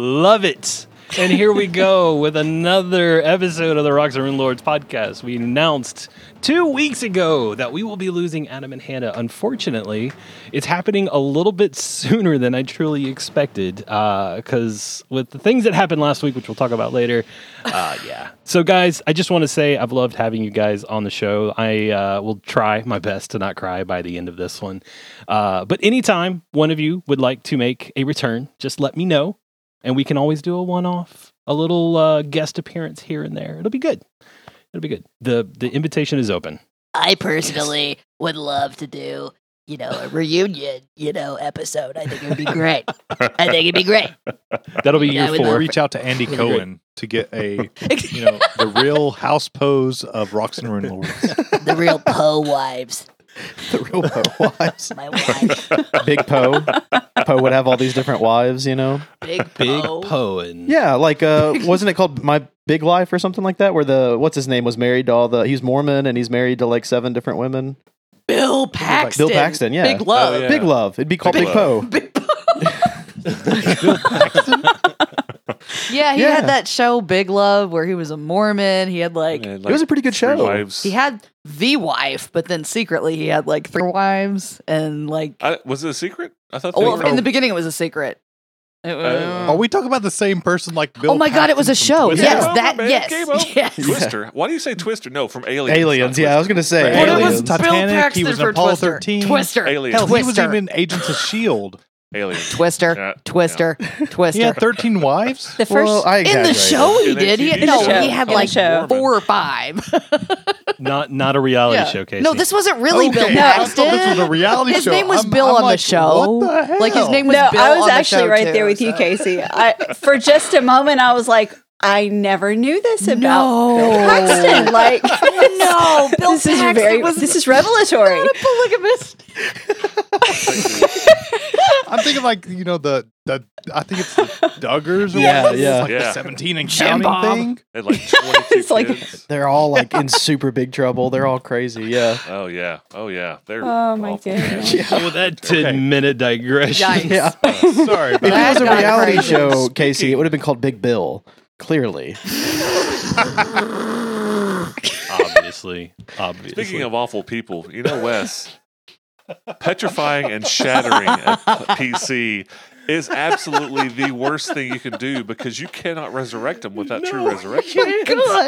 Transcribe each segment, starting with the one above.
Love it. And here we go with another episode of the Rocks and Rune Lords podcast. We announced two weeks ago that we will be losing Adam and Hannah. Unfortunately, it's happening a little bit sooner than I truly expected. Because with the things that happened last week, which we'll talk about later, uh, yeah. So, guys, I just want to say I've loved having you guys on the show. I uh, will try my best to not cry by the end of this one. Uh, but anytime one of you would like to make a return, just let me know and we can always do a one-off, a little uh, guest appearance here and there. It'll be good. It'll be good. the The invitation is open. I personally would love to do, you know, a reunion, you know, episode. I think it would be great. I think it'd be great. That'll be Yeah, I year would four. Reach out to Andy Cohen to get a you know the real house pose of Rocks and Rune Lords. The real Poe wives. the real Poe wives. My wife. Big Poe. Poe would have all these different wives, you know? Big Big Poe. Poe and Yeah, like uh wasn't it called My Big Life or something like that? Where the what's his name was married to all the he's Mormon and he's married to like seven different women. Bill Paxton. Bill Paxton, yeah. Big love. Oh, yeah. Big Love. It'd be called Big Big, Love. Poe. Big Poe. Yeah, he Yeah. had that show Big Love where he was a Mormon. He had like And, It was a pretty good three show. wives. he had the wife, but then secretly he had like three wives and like I, was it a secret? I thought. oh, they well, were- in the beginning it was a secret. It oh. was- Oh. Are we talking about the same person like oh Bill? oh my god, it was a Paxton from show. Twister? Yes, Game that over, yes. Game over. yes. Twister. Why do you say Twister? No, from Aliens. Aliens, not yeah, I was gonna say Right. Well, it aliens. was Bill Titanic, he Paxton was in for Apollo Twister. 13. Twister. Aliens. Hell, he was Twister. even Agents of Shield. Aliens. Twister. Yeah, Twister. Twister. He had 13 wives. The first well, I in the exaggerated. show he In a did. He TV no, show. he had In a like show. four or five. not not a reality Yeah. showcase. No, this wasn't really Bill Okay, I Paxton. thought this was a reality show. his show. name was I'm- Bill I'm on the like, show. What the hell? Like his name was no, Bill I was on the actually show, right too, there with you, Casey. I for just a moment I was like, I never knew this about No. Bill Paxton. Like, no, Bill this is very was this is revelatory. not a polygamist. I'm thinking like you know the the I think it's the Duggars. Or Yeah, whatever. It's yeah. like Yeah. the 17 and Jim counting Bob. thing. They had like 22 It's like- kids. They're all like in super big trouble. They're all crazy. Yeah. Oh yeah. Oh yeah. They're. Oh, my awful. goodness. Yeah. Oh, that ten Okay. minute digression. Yikes. Yeah. Sorry, If it was a reality show, Casey, it would have been called Big Bill. Clearly. Obviously, obviously. Speaking of awful people, you know, Wes, petrifying and shattering a PC is absolutely the worst thing you can do because you cannot resurrect them without true resurrection.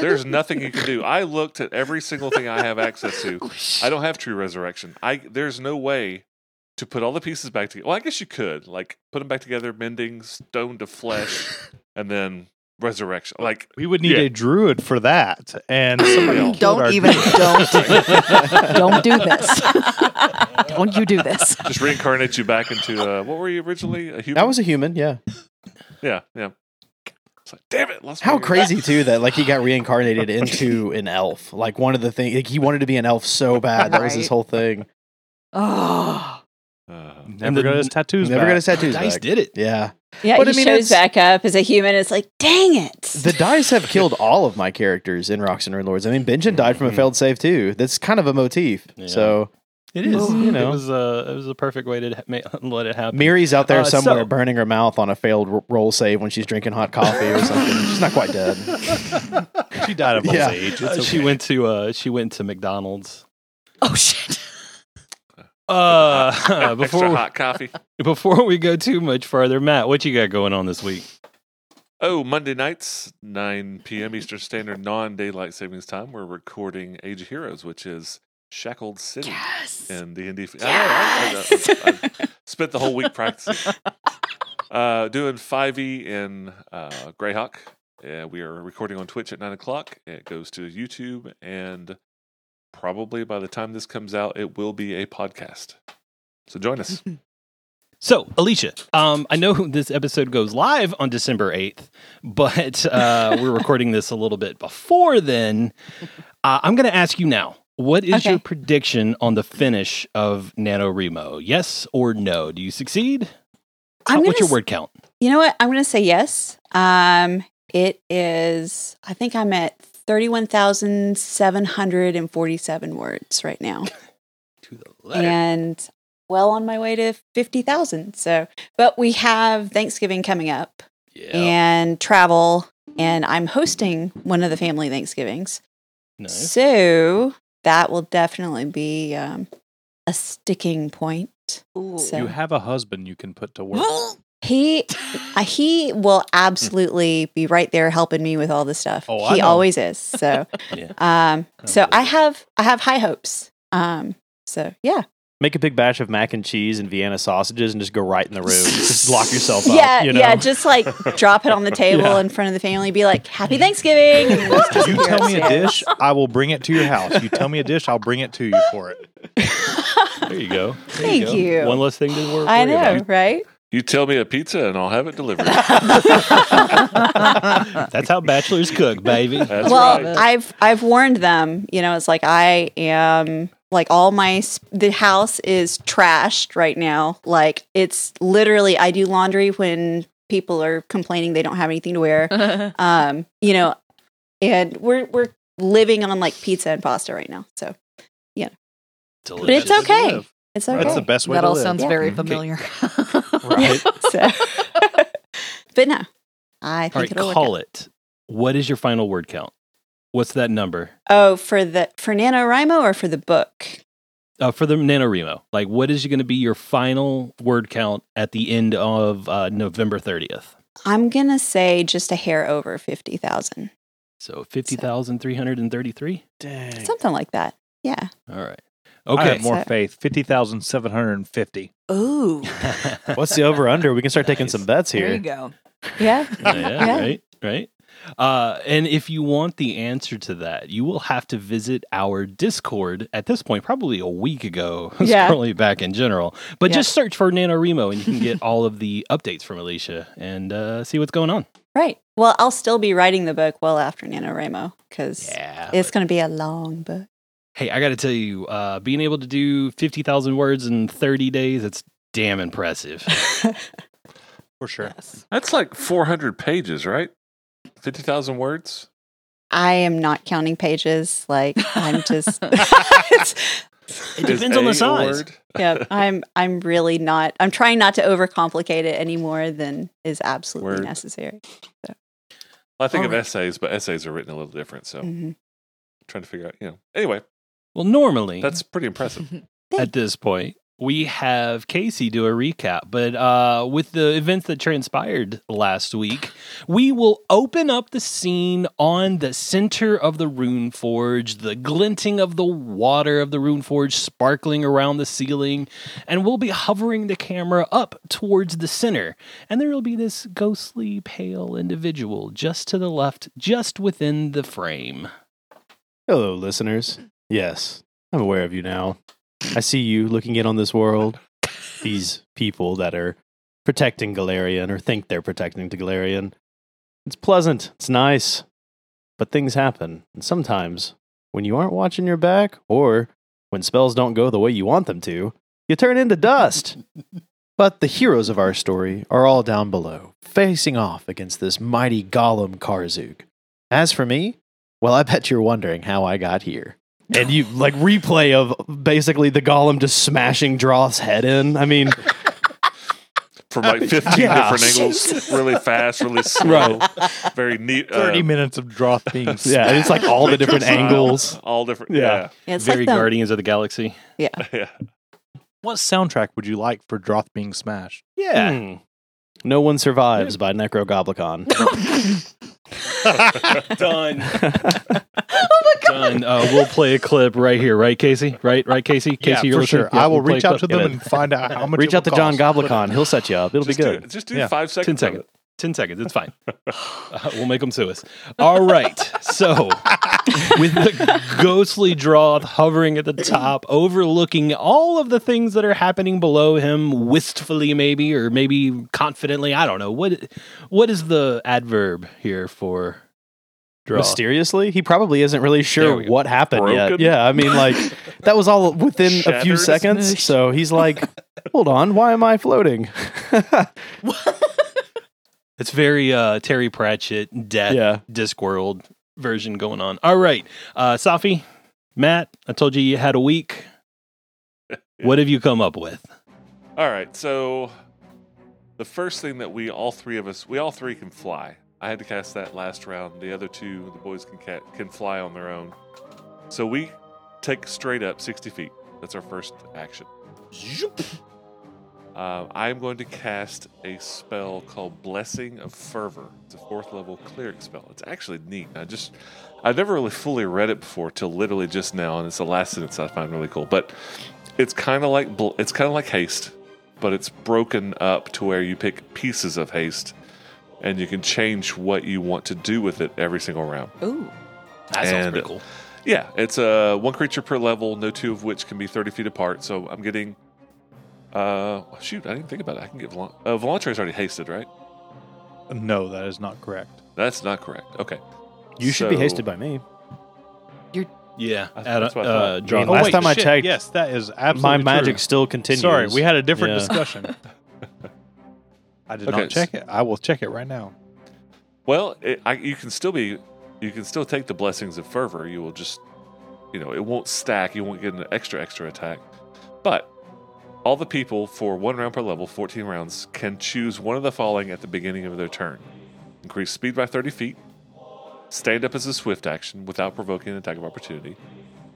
There's nothing you can do. I looked at every single thing I have access to. I don't have true resurrection. I there's no way to put all the pieces back together. Well, I guess you could like put them back together, mending stone to flesh, and then resurrection. Like we would need Yeah. a druid for that, and Don't Don't even druid. don't don't do this. don't you do this. just reincarnate you back into uh, what were you originally? A human? I was a human, yeah. yeah, yeah. It's like, damn it! Lost How my- crazy too that like he got reincarnated into an elf. Like one of the things like, he wanted to be an elf so bad. That was his whole thing. Oh. Uh, Never the- got his tattoos. Never back. got his tattoos Dice back. did it. Yeah. Yeah, But he I mean, shows back up as a human. It's like, dang it. The dice have killed all of my characters in Rocks and Rune Lords. I mean, Benjamin died from a Mhm. failed save too. That's kind of a motif. Yeah. So It is. you know. it was a it was a perfect way to ha- let it happen. Miri's out there Uh, somewhere so- burning her mouth on a failed r- roll save when she's drinking hot coffee or something. She's not quite dead. She died of old Yeah. age. It's Uh. She went to uh she went to McDonald's. Oh shit. Uh, extra before hot coffee. before we go too much further, Matt, what you got going on this week? Oh, Monday nights, 9 p.m. Eastern Standard, non-daylight savings time. We're recording Age of Heroes, which is Shackled City Yes. in D and D. I, I, I, I spent the whole week practicing. Uh, doing 5e in uh, Greyhawk. Uh, we are recording on Twitch at 9 o'clock. It goes to YouTube, and probably by the time this comes out, it will be a podcast. So join us. So, Alicia, um, I know this episode goes live on December 8th, but uh, we're recording this a little bit before then. Uh, I'm going to ask you now what is your prediction on the finish of NaNoWriMo? Yes or no? Do you succeed? I'm What's your s- word count? You know what? I'm going to say yes. Um, it is, I think I'm at 31,747 words right now. To the letter. and well on my way to 50,000. So, but we have Thanksgiving coming up. Yeah. and travel. And I'm hosting one of the family Thanksgivings. Nice. So that will definitely be um, a sticking point. Ooh. So- You have a husband you can put to work. He uh, he will absolutely be right there helping me with all the stuff. Oh, I he know. always is. So Yeah. um so I have I have high hopes. Um so yeah. Make a big batch of mac and cheese and Vienna sausages and just go right in the room. just lock yourself up. yeah, you know? yeah, just like drop it on the table Yeah. in front of the family, be like, Happy Thanksgiving. and then just You tell me a dish, I will bring it to your house. You tell me a dish, I'll bring it to you for it. There you go. There Thank go. you. One less thing to work. I worry about. I know, right? You tell me a pizza and I'll have it delivered. That's how bachelors cook, baby. That's well, right. I've I've warned them. You know, it's like I am like all my s- the house is trashed right now. Like it's literally I do laundry when people are complaining they don't have anything to wear. Um, you know, and we're we're living on like pizza and pasta right now. So yeah. Delicious. but it's okay. It's okay. That's the best way that to all live. sounds Yeah. very Okay. familiar. Right. So, but no, I think All right, it'll work call out. it. What is your final word count? What's that number? Oh, for the for NaNoWriMo or for the book? Uh, for the NaNoWriMo, like what is going to be your final word count at the end of uh, November 30th? I'm gonna say just a hair over fifty thousand, So 50,333? Dang. something like that. Yeah. All right. I Okay. have more So- faith. 50,750. Ooh, What's the over under? We can start taking some bets here. there you go. Yeah. yeah, Yeah. right, right. Uh, and if you want the answer to that, you will have to visit our Discord at this point, probably a week ago, Yeah. scrolling back in general. But Yeah. just search for NaNoWriMo and you can get all of the updates from Alicia and uh, see what's going on. Right. Well, I'll still be writing the book well after NaNoWriMo because Yeah. it's going to be a long book. Hey, I got to tell you, uh, being able to do 50,000 words in 30 days, it's damn impressive. For sure. Yes. That's like 400 pages, right? 50,000 words? I am not counting pages. Like I'm just. it's, It Is depends on the size. word? yeah, I'm. I'm really not. I'm trying not to overcomplicate it any more than is absolutely Word. necessary. I think of Alright. essays, but essays are written a little different. So Mhm. trying to figure out, you know. Anyway, Well, normally, that's pretty impressive. at this point, we have Casey do a recap. But uh, with the events that transpired last week, we will open up the scene on the center of the Rune Forge, the glinting of the water of the Rune Forge sparkling around the ceiling, and we'll be hovering the camera up towards the center. And there will be this ghostly, pale individual just to the left, just within the frame. Hello, listeners. Yes, I'm aware of you now. I see you looking in on this world. These people that are protecting Golarion or think they're protecting to Golarion. It's pleasant. It's nice. But things happen. And sometimes, when you aren't watching your back or when spells don't go the way you want them to, you turn into dust. but the heroes of our story are all down below, facing off against this mighty golem Karzoug. As for me, well, I bet you're wondering how I got here. And you like replay of basically the golem just smashing Droth's head in. I mean, From like 15 Yeah. different angles, really fast, really slow, very neat. 30 uh, minutes of Droth being yeah, it's like all the different angles. all different. Yeah. Yeah, it's Very like the, Guardians of the Galaxy. Yeah. yeah. What soundtrack would you like for Droth being smashed? Yeah. Hmm. No one survives by Nekrogoblikon. Done. Done. Uh, we'll play a clip right here, right, Casey? Right, right, Casey? Casey, yeah, you're for sure. Yeah, I will we'll reach out to them and find out how much. Reach it out to will John cost. Goblikon. He'll set you up. It'll just be good. Do, just do Yeah. five seconds. 10 of seconds. it. 10 seconds. It's fine. Uh, we'll make them sue us. All right. So, with the ghostly Droth hovering at the top, overlooking all of the things that are happening below him, wistfully maybe, or maybe confidently. I don't know. What What is the adverb here for Droth? Mysteriously, he probably isn't really sure what happened Broken? yet. Yeah, I mean, like that was all within a few Shattered? seconds. So he's like, "Hold on, why am I floating?" It's very uh, Terry Pratchett, Death, yeah, Discworld version going on. All right. Uh, Safi, Matt, I told you you had a week. What have you come up with? All right. So the first thing that we all three of us we all three can fly. I had to cast that last round. The other two, the boys can ca- can fly on their own. So we take straight up 60 feet. That's our first action. Uh, I'm going to cast a spell called Blessing of Fervor. It's a fourth level cleric spell. It's actually neat. I just, I've never really fully read it before till literally just now, and it's the last sentence I find really cool. But it's kind of like it's kind of like haste, but it's broken up to where you pick pieces of haste, and you can change what you want to do with it every single round. Ooh. That sounds And- pretty cool. Yeah, it's uh, one creature per level, no two of which can be 30 feet apart. So I'm getting. Uh, shoot, I didn't think about it. I can get. Vol- uh, Voluntary's already hasted, right? No, that is not correct. That's not correct. Okay. You should be hasted by me. You're yeah. That's- At, that's what I uh, thought. draw- I last wait, time I shit, checked, yes, that is My magic true. still continues. Sorry, we had a different Yeah. discussion. I did Okay, not check it. I will check it right now. Well, it, I, you can still be. You can still take the blessings of fervor. You will just, you know, it won't stack. You won't get an extra extra attack. But all the people for one round per level, 14 rounds, can choose one of the following at the beginning of their turn: increase speed by 30 feet, stand up as a swift action without provoking an attack of opportunity,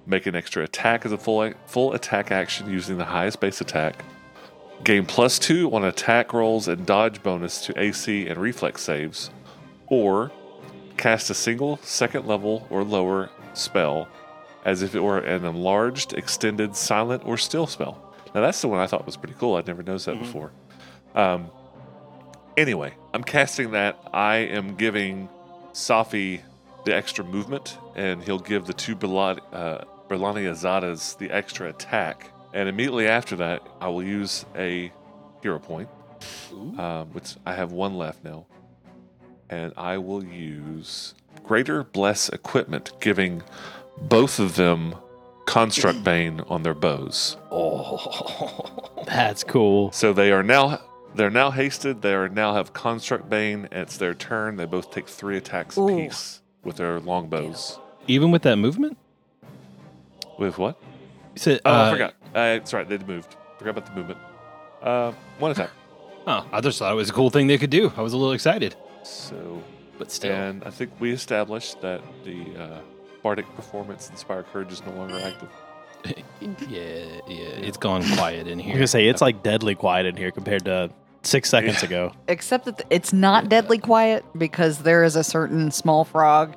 make an extra attack as a full full attack action using the highest base attack, gain plus two on attack rolls and dodge bonus to AC and reflex saves, or cast a single second level or lower spell as if it were an enlarged, extended, silent, or still spell. Now that's the one I thought was pretty cool. I'd never noticed that before. Um, anyway, I'm casting that. I am giving Safi the extra movement, and he'll give the two uh, Bralani Azatas the extra attack. And immediately after that, I will use a hero point, um, which I have one left now. And I will use Greater Bless Equipment, giving both of them Construct Bane on their bows. Oh, that's cool. So they are now they're now hasted. They are now have construct bane. and It's their turn. They both take three attacks Ooh. apiece with their longbows. Even with that movement? With what? You said, Oh, uh, I forgot. Uh, it's right. They moved. Forgot about the movement. Uh, one attack. Oh, I just thought it was a cool thing they could do. I was a little excited. So, But still. and I think we established that the uh, bardic performance inspire courage is no longer active. yeah, yeah. It's gone quiet in I was here. gonna say it's like deadly quiet in here compared to six seconds ago. Except that it's not deadly quiet because there is a certain small frog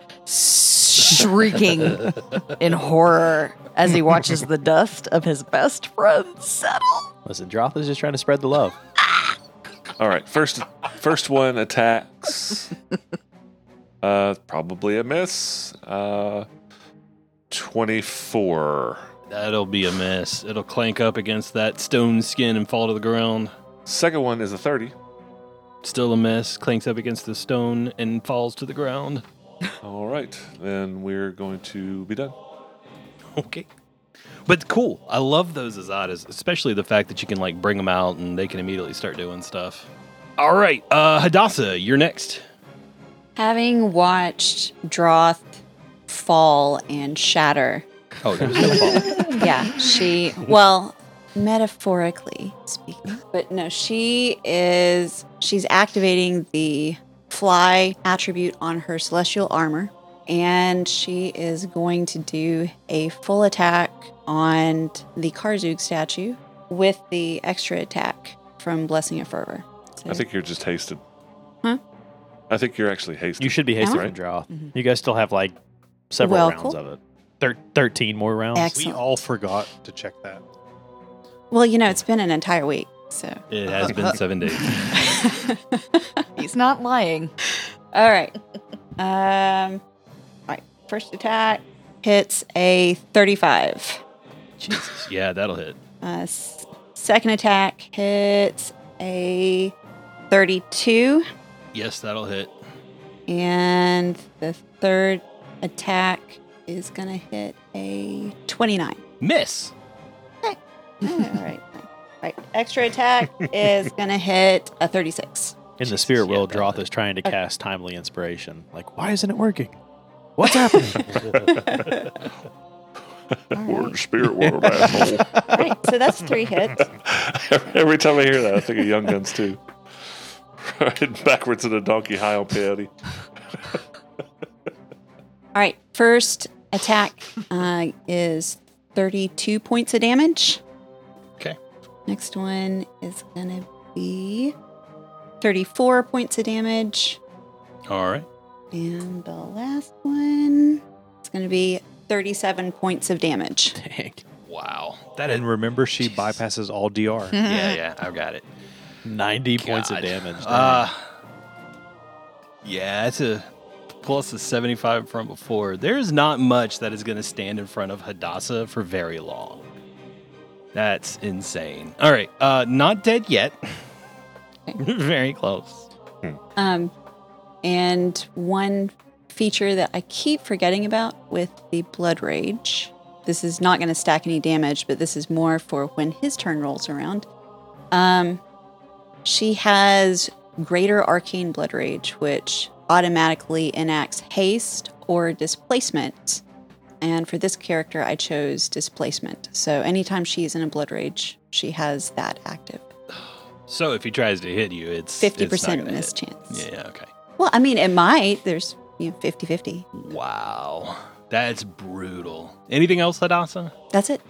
shrieking in horror as he watches the dust of his best friend settle. Listen, Droth is just trying to spread the love. All right, first first one attacks. Uh, probably a miss. Uh, twenty four. That'll be a mess. It'll clank up against that stone skin and fall to the ground. Second one is a thirty. Still a mess. Clanks up against the stone and falls to the ground. All right, then we're going to be done. Okay. But cool. I love those Azatas, especially the fact that you can like bring them out and they can immediately start doing stuff. All right, uh, Hadassah, you're next. Having watched Droth fall and shatter, Oh, there's fall. yeah, she, well, metaphorically speaking, but no, she is, she's activating the fly attribute on her celestial armor, and she is going to do a full attack on the Karzoug statue with the extra attack from Blessing of Fervor. So- I think you're just hasted. Huh? I think you're actually hasted. You should be hasted Right. from Droth. Mhm. You guys still have like several Well, rounds cool. of it. Thir- Thirteen more rounds. Excellent. We all forgot to check that. Well, you know, it's been an entire week, so. It has been seven days. He's not lying. All right. Um, all right. First attack hits a 35. Jesus. Yeah, that'll hit. Uh, s- second attack hits a 32. Yes, that'll hit. And the third attack is going to hit a 29. Miss. all right. All right. Extra attack is going to hit a 36. In the spirit yeah, world, that'll Droth is trying to cast timely inspiration. Like, why isn't it working? What's happening? We're in spirit world, asshole. All right. So that's three hits. Every time I hear that, I think of Young Guns too. Riding backwards in a donkey high on peyote. All right, first attack uh, is 32 points of damage. Okay. Next one is going to be 34 points of damage. All right. And the last one is going to be 37 points of damage. Dang. Wow. That And remember, she Jeez. bypasses all DR. Yeah, yeah. I've got it. 90 points of damage. dang. Uh, yeah, it's a plus a 75 from before. There's not much that is going to stand in front of Hadassah for very long. That's insane. All right, uh, not dead yet. very close. Um, and one feature that I keep forgetting about with the Blood Rage. This is not going to stack any damage, but this is more for when his turn rolls around. Um, she has Greater Arcane Blood Rage, which automatically enacts haste or displacement. And for this character, I chose displacement. So anytime she's in a Blood Rage, she has that active. So if he tries to hit you, it's Fifty it's not percent gonna miss hit. chance. Yeah, okay. Well, I mean, it might. There's you know 50-50. Wow, that's brutal. Anything else, Hadassah? That's it.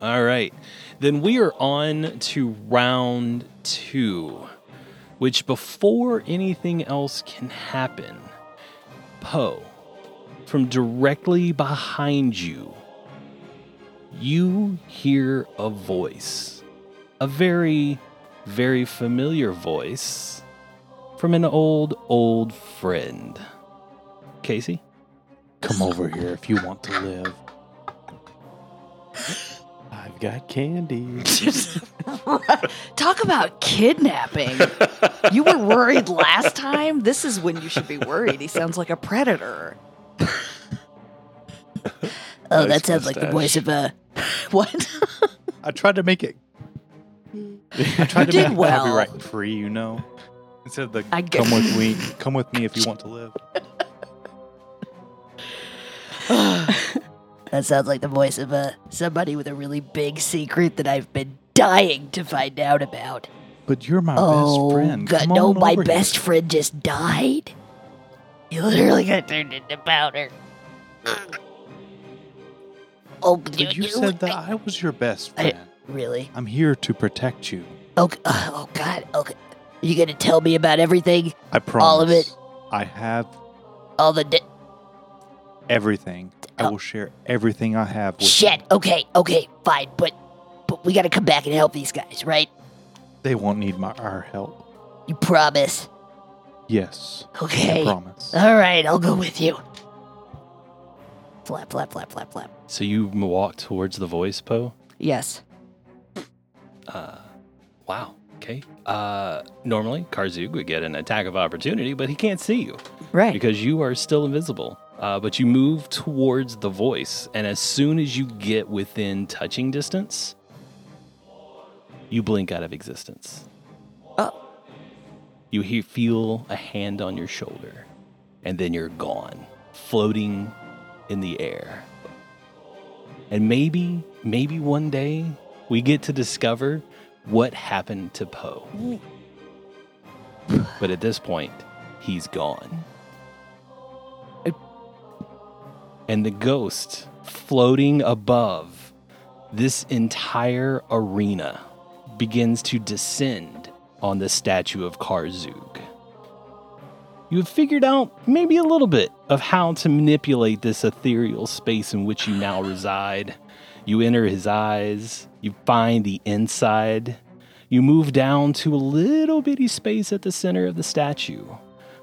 All right. Then we are on to round two, which before anything else can happen, Poe, from directly behind you, you hear a voice, a very, very familiar voice from an old, old friend. Casey? Come over here if you want to live. I've got candy. Talk about kidnapping. you were worried last time. This is when you should be worried. He sounds like a predator. Oh, Nice that sounds like the voice of a. What? I tried to make it. I tried to make it well. copyright free, you know. Instead of the I get- come with me, come with me if you want to live. That sounds like the voice of a somebody with a really big secret that I've been dying to find out about. But you're my oh, best friend. God, Come no, on my over best friend just died. You literally got turned into powder. Oh, But you said that I was your best I- friend. really? I'm here to protect you. Oh, uh, g- oh God. Okay. You gonna tell me about everything? I promise. All of it? I have All the di- everything. I oh. will share everything I have with shit. you. Okay, okay, fine, but but we gotta come back and help these guys, right? They won't need my our help. You promise? Yes. I Okay. promise. All right, I'll go with you. Flap, flap, flap, flap, flap. So you walk towards the voice, Poe? Yes. Uh, wow. Okay. Uh, normally, Karzoug would get an attack of opportunity, but he can't see you Right. because you are still invisible. Uh, but you move towards the voice, and as soon as you get within touching distance, you blink out of existence. You hear, feel a hand on your shoulder, and then you're gone, floating in the air. And maybe, maybe one day we get to discover what happened to Poe. But at this point, he's gone. And the ghost floating above this entire arena begins to descend on the statue of Karzoug. You have figured out maybe a little bit of how to manipulate this ethereal space in which you now reside. You enter his eyes, you find the inside, you move down to a little bitty space at the center of the statue.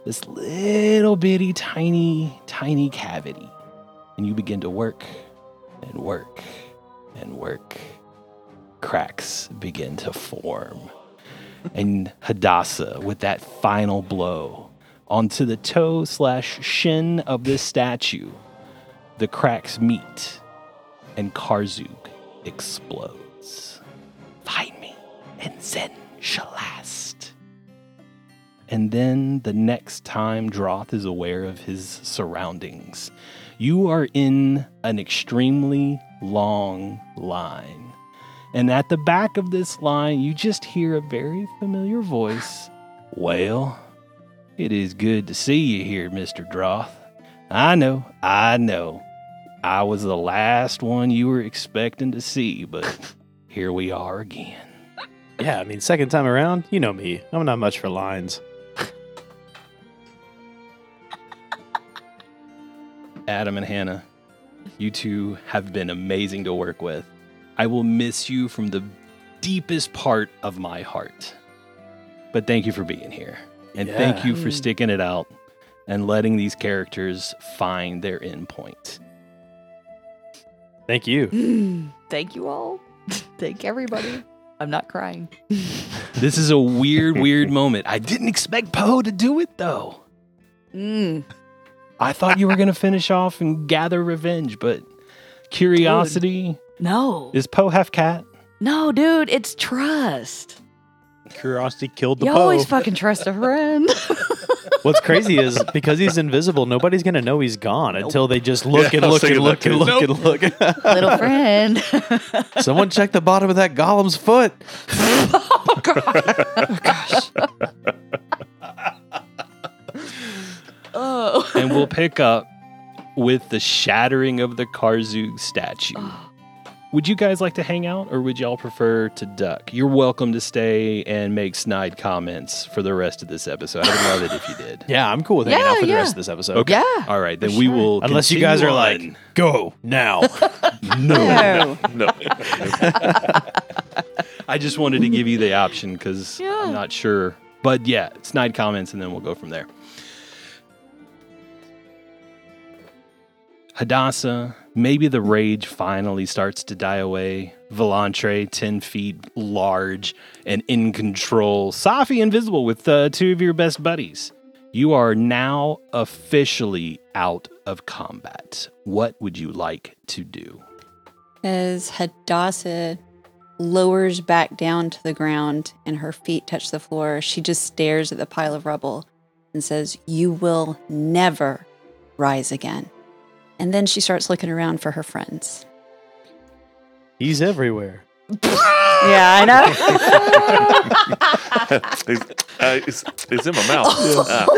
This little bitty, tiny, tiny cavity. And you begin to work and work and work. Cracks begin to form. And Hadassah, with that final blow onto the toe slash shin of this statue, the cracks meet and Karzoug explodes. Find me, and Zen shall last. And then the next time Droth is aware of his surroundings, you are in an extremely long line. And at the back of this line, you just hear a very familiar voice Well, it is good to see you here, Mr. Droth. I know, I know. I was the last one you were expecting to see, but here we are again. Yeah, I mean, second time around, you know me. I'm not much for lines. Adam and Hannah, you two have been amazing to work with. I will miss you from the deepest part of my heart. But thank you for being here. And thank you for sticking it out and letting these characters find their end point. Thank you. Thank you all. Thank everybody. I'm not crying. This is a weird, weird moment. I didn't expect Poe to do it though. Mm. I thought you were going to finish off and gather revenge, but curiosity No. is Poe half cat? No, dude, it's trust. Curiosity killed the You Poe. always fucking trust a friend. What's crazy is because he's invisible, nobody's gonna know he's gone until they just look Yeah, and I was look and thinking look that and too. look and look. Little friend. Someone check the bottom of that golem's foot. Oh, God. Oh. and we'll pick up with the shattering of the Karzoug statue. Oh. Would you guys like to hang out or would y'all prefer to duck? You're welcome to stay and make snide comments for the rest of this episode. I would love it if you did. Yeah, I'm cool with hanging Yeah, out for the yeah. rest of this episode. Okay. Yeah. All right, then for we will. Unless you guys are like, continue go now. No. No. I just wanted to give you the option because Yeah. I'm not sure. But yeah, snide comments and then we'll go from there. Hadassah, maybe the rage finally starts to die away. Volantre, 10 feet large and in control. Safi, invisible with uh, two of your best buddies. You are now officially out of combat. What would you like to do? As Hadassah lowers back down to the ground and her feet touch the floor, she just stares at the pile of rubble and says, You will never rise again. And then she starts looking around for her friends. He's everywhere. Yeah, I know. it's, uh, it's, it's in my mouth. Ah,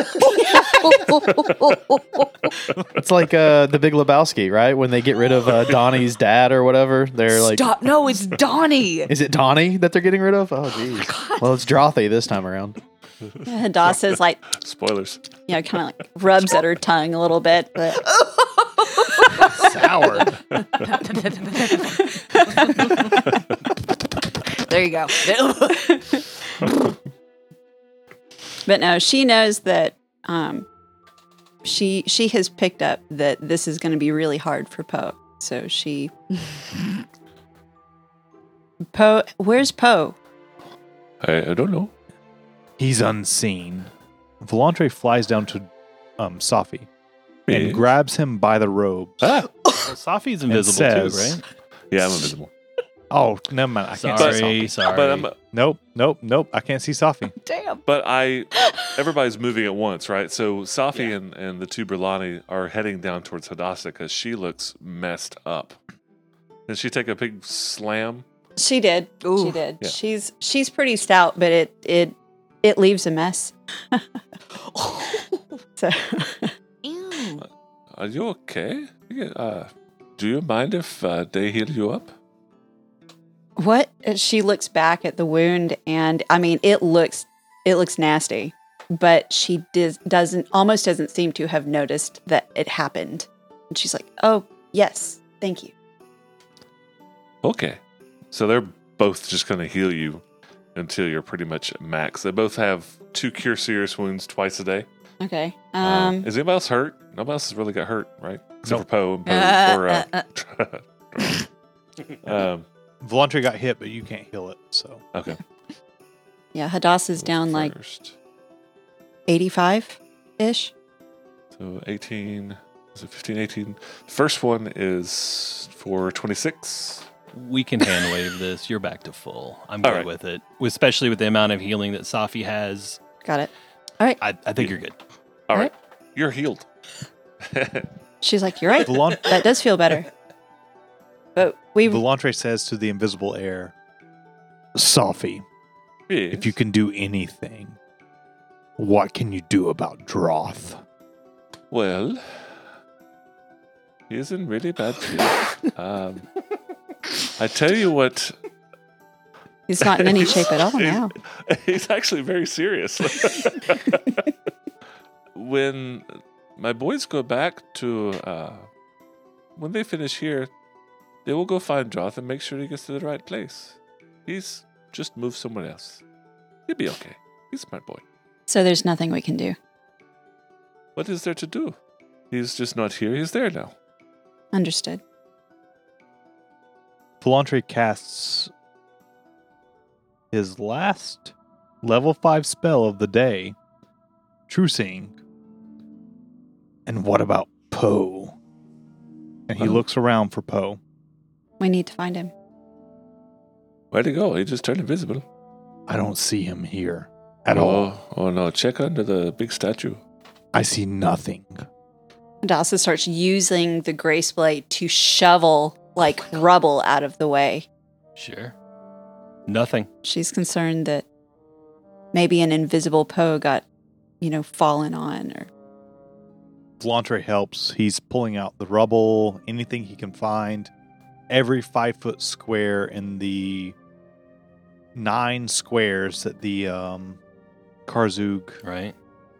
It's like uh, the Big Lebowski, right? When they get rid of uh, Donnie's dad or whatever, they're like, Stop. No, it's Donnie. is it Donnie that they're getting rid of? Oh, geez. Well, it's Drothy this time around. Hadassah's like, spoilers. you know, kind of like rubs at her tongue a little bit. But Sour. There you go. But no, she knows that um, she she has picked up that this is going to be really hard for Poe. So she Poe, where's Poe? I, I don't know. He's unseen. Volantre flies down to um, Safi and grabs him by the robes. Ah, Well, Safi's invisible says- too, right? yeah, I'm invisible. Oh, never mind. I can't Sorry, see Safi. sorry. But I'm, Nope, nope, nope. I can't see Safi. Damn. But I, everybody's moving at once, right? So Safi and, and the two Bralani are heading down towards Hadassah because she looks messed up. Did she take a big slam? She did. She Ooh. did. Yeah. She's she's pretty stout, but it it it leaves a mess. so Ew. Are you okay? Uh, do you mind if uh, they heal you up? what she looks back at the wound and I mean it looks it looks nasty, but she does, doesn't almost doesn't seem to have noticed that it happened. And she's like, "Oh, yes. Thank you." Okay. So they're both just going to heal you until you're pretty much max. They both have two cure serious wounds twice a day. Okay. Uh, Um is anybody else hurt? Nobody else has really got hurt, right? Except Nope. for Poe and Poe. Uh, or, uh, uh, um, Volantre got hit, but you can't heal it. So okay. yeah, Hadass is down like First. 85 ish. So 18, is it 15, 18? First one is for 26. We can hand wave this. You're back to full. I'm All good right. with it, especially with the amount of healing that Safi has. Got it. I, I think you're good. All All right. You're healed. She's like, "You're right. Volan- that does feel better." But we Volantre says to the invisible air, Safi, if you can do anything, What can you do about Droth? Well, he's in really bad shape. um, I tell you what, He's not in any shape at all now. he's actually very serious. when my boys go back to, uh, when they finish here, they will go find Droth and make sure he gets to the right place. He's just moved somewhere else. He'll be okay. He's a smart boy. So there's nothing we can do. What is there to do? He's just not here. He's there now. Understood. Volantre casts his last level 5 spell of the day, True Seeing. And what about Poe? And he Oh. looks around for Poe. We need to find him. Where'd he go? He just turned invisible. I don't see him here at oh, all. Oh, oh no! Check under the big statue. I see nothing. Dasa starts using the grace blade to shovel like rubble out of the way. Sure. Nothing. She's concerned that maybe an invisible Poe got, you know, fallen on or Volantre helps. He's pulling out the rubble, anything he can find. Every five foot square in the nine squares that the um, Karzoug Right.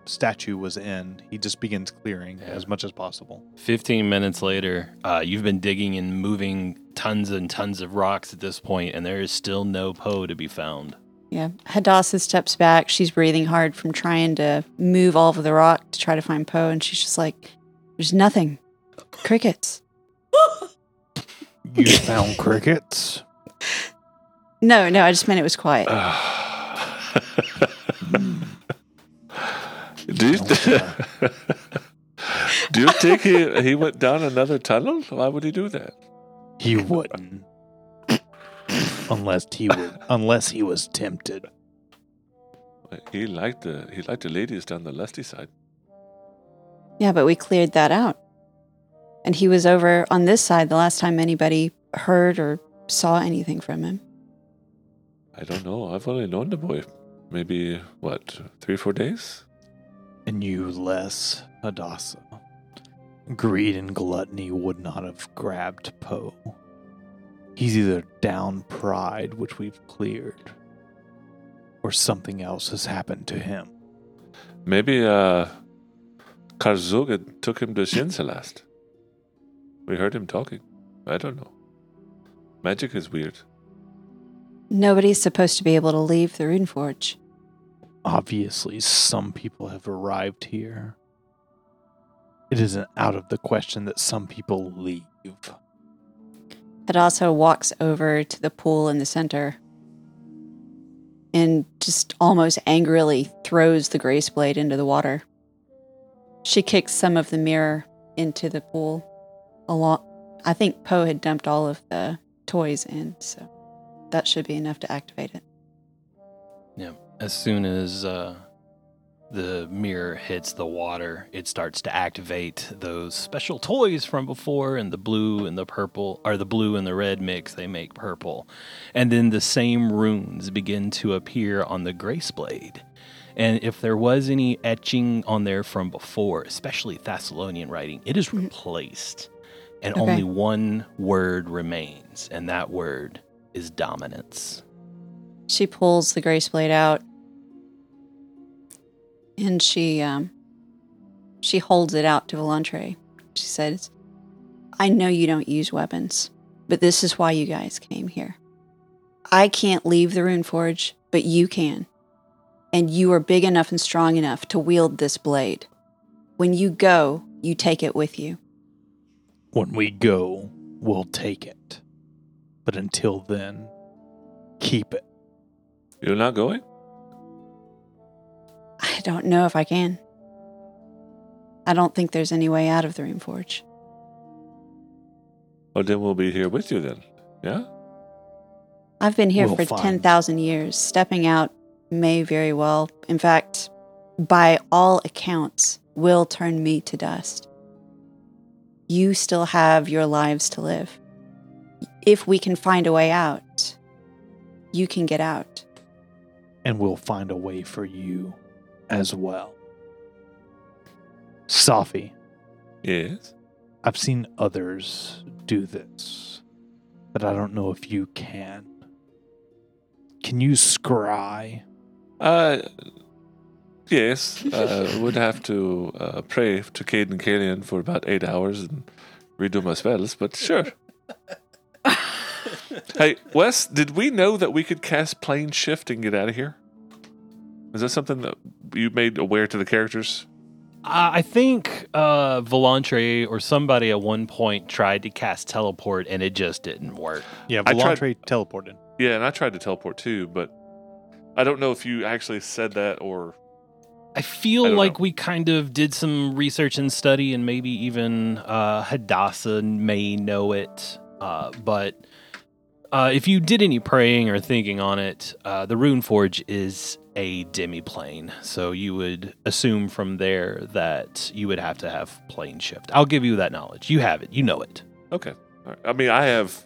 Statue was in, he just begins clearing Yeah. as much as possible. 15 minutes later, uh, you've been digging and moving tons and tons of rocks at this point, and there is still no Poe to be found. yeah. Hadassah steps back. She's breathing hard from trying to move all of the rock to try to find Poe, and she's just like, "There's nothing. Crickets." You found crickets? No, no. I just meant it was quiet. do you do you think he he went down another tunnel? Why would he do that? He wouldn't. unless he would, unless he was tempted. He liked the he liked the ladies down the lusty side. Yeah, but we cleared that out. And he was over on this side the last time anybody heard or saw anything from him. I don't know. I've only known the boy maybe what three four days. And you less Hadassah. Greed and gluttony would not have grabbed Poe. He's either down pride, which we've cleared, or something else has happened to him. Maybe uh, Karzoug took him to Xin-Shalast. We heard him talking. I don't know. Magic is weird. Nobody's supposed to be able to leave the Rune Forge. Obviously, some people have arrived here. It isn't out of the question that some people leave. Hadassah walks over to the pool in the center and just almost angrily throws the grace blade into the water. She kicks some of the mirror into the pool. Along, I think Poe had dumped all of the toys in, so that should be enough to activate it. Yeah. As soon as uh, the mirror hits the water, it starts to activate those special toys from before, and the blue and the purple, or the blue and the red mix, they make purple. And then the same runes begin to appear on the grace blade. And if there was any etching on there from before, especially Thassilonian writing, it is Mhm. replaced. And Okay. only one word remains, and that word is dominance. She pulls the grace blade out and she um she holds it out to Volantre. She says, I know you don't use weapons, but this is why you guys came here. I can't leave the rune forge, but you can. And you are big enough and strong enough to wield this blade. When you go, you take it with you. When we go, we'll take it. But until then, keep it. You're not going? I don't know if I can. I don't think there's any way out of the rune forge. Well, then we'll be here with you then. Yeah? I've been here We'll for find. 10,000 years. Stepping out may very well, in fact, by all accounts, will turn me to dust. You still have your lives to live. If we can find a way out, you can get out. And we'll find a way for you. As well. Safi, Yes. I've seen others do this, but I don't know if you can. Can you scry? Uh, yes. Uh, would have to uh, pray to Cayden Cailean for about eight hours and redo my spells, but sure. hey, Wes, did we know that we could cast plane shift and get out of here? Is that something that you made aware to the characters? Uh, I think uh, Volantre or somebody at one point tried to cast teleport and it just didn't work. Yeah, I tried- Volantre teleported. Yeah, and I tried to teleport too, but I don't know if you actually said that or. I feel I like know. we kind of did some research and study, and maybe even uh, Hadassah may know it. Uh, but uh, if you did any praying or thinking on it, uh, the Rune Forge is a demi-plane, so you would assume from there that you would have to have plane shift. I'll give you that knowledge. You have it. You know it. Okay. Right. I mean, I have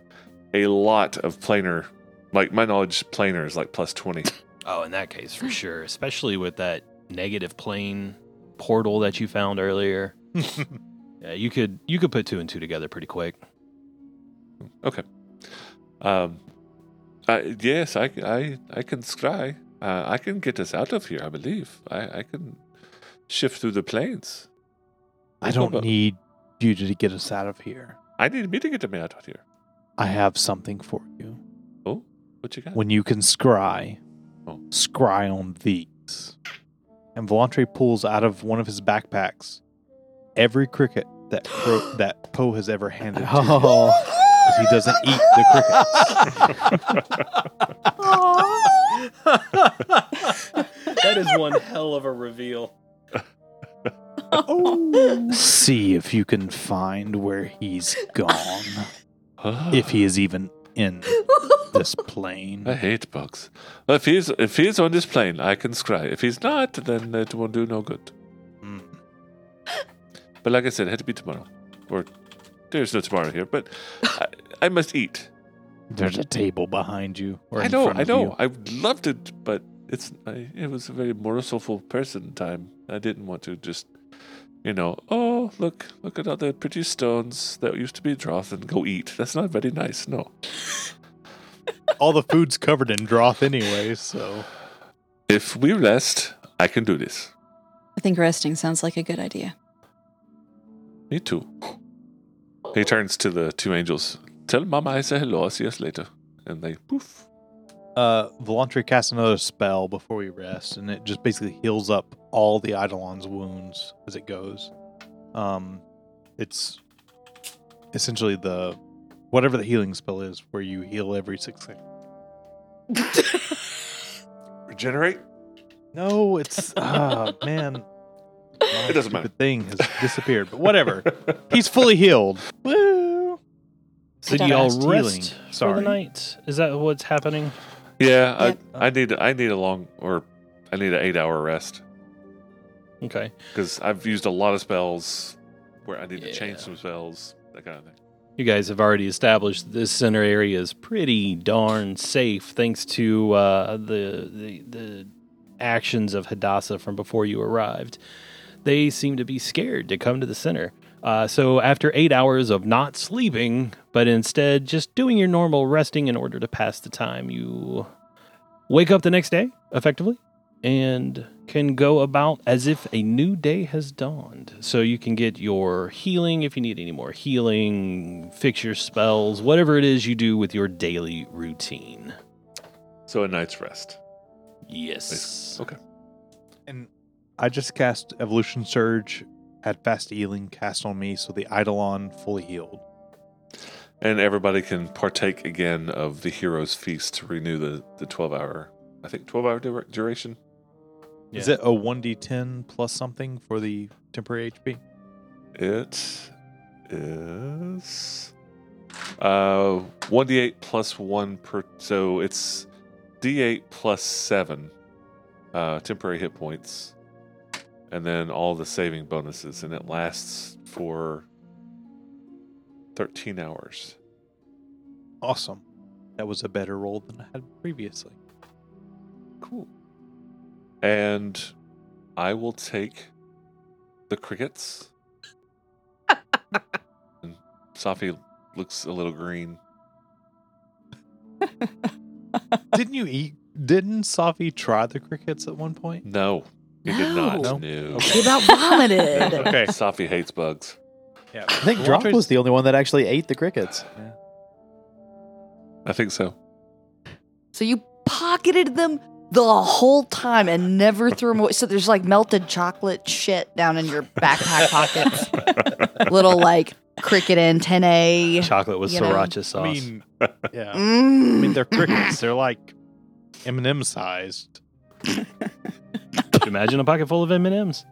a lot of planar. Like, my knowledge planar is like plus 20. Oh, in that case, for sure, especially with that negative plane portal that you found earlier. Yeah, you could you could put two and two together pretty quick. Okay. Um, I, yes, I, I, I can scry. Uh, I can get us out of here, I believe. I, I can shift through the planes. I don't problem. need you to get us out of here. I need me to get me out of here. I have something for you. Oh, what you got? When you can scry, Oh. scry on these. And Volantre pulls out of one of his backpacks every cricket that Pro, that Poe has ever handed to him. Oh, 'cause he doesn't eat the crickets. that is one hell of a reveal. See if you can find where he's gone. if he is even in this plane. I hate bugs. If he's if he's on this plane, I can scry. If he's not, then it won't do no good. Mm. But like I said, it had to be tomorrow, or there's no tomorrow here. But I, I must eat. There's a table behind you. Or I in know, front I know. you. I loved it, but it's I, it was a very merciful person time. I didn't want to just, you know, oh look, look at all the pretty stones that used to be droth and go eat. That's not very nice. No. All the food's covered in droth anyway, so. If we rest, I can do this. I think resting sounds like a good idea. Me too. He turns to the two angels. Tell Mama I say hello. I'll see us later. And they poof. Uh, Volantre casts another spell before we rest, and it just basically heals up all the Eidolon's wounds as it goes. Um, it's essentially the whatever the healing spell is, where you heal every six seconds. Regenerate? No, it's ah man. It doesn't matter. The thing has disappeared, but whatever. He's fully healed. Woo! So y'all fast rest healing. for Sorry. the night? Is that what's happening? Yeah, Yep. I, I need I need a long or I need an eight hour rest Okay. because I've used a lot of spells where I need to change some spells, that kind of thing. You guys have already established this center area is pretty darn safe thanks to uh, the, the the actions of Hadassah from before you arrived. They seem to be scared to come to the center. Uh, so after eight hours of not sleeping, but instead just doing your normal resting in order to pass the time, you wake up the next day effectively and can go about as if a new day has dawned. So you can get your healing if you need any more healing, fix your spells, whatever it is you do with your daily routine. So a night's rest. Yes. Okay. And I just cast Evolution Surge, had fast healing cast on me, so the Eidolon fully healed. And everybody can partake again of the hero's feast to renew the, the 12 hour, I think 12 hour dura- duration. Is it a 1d10 plus something for the temporary HP? It is uh 1d8 plus 1 per so it's d8 plus 7 uh temporary hit points and then all the saving bonuses and it lasts for 13 hours. Awesome. That was a better roll than I had previously. Cool. And I will take the crickets. and Safi looks a little green. Didn't you eat? Didn't Safi try the crickets at one point? No, he did not. No. No. He about vomited. Okay. Safi hates bugs. Yeah. I think Drop was the only one that actually ate the crickets. I think so. So you pocketed them the whole time and never threw them away. So there's like melted chocolate shit down in your backpack pockets. Little like cricket antennae. Chocolate with You know. sriracha sauce. I mean, yeah. I Mm. mean, they're crickets. They're like M&M sized. Imagine a pocket full of M and M's.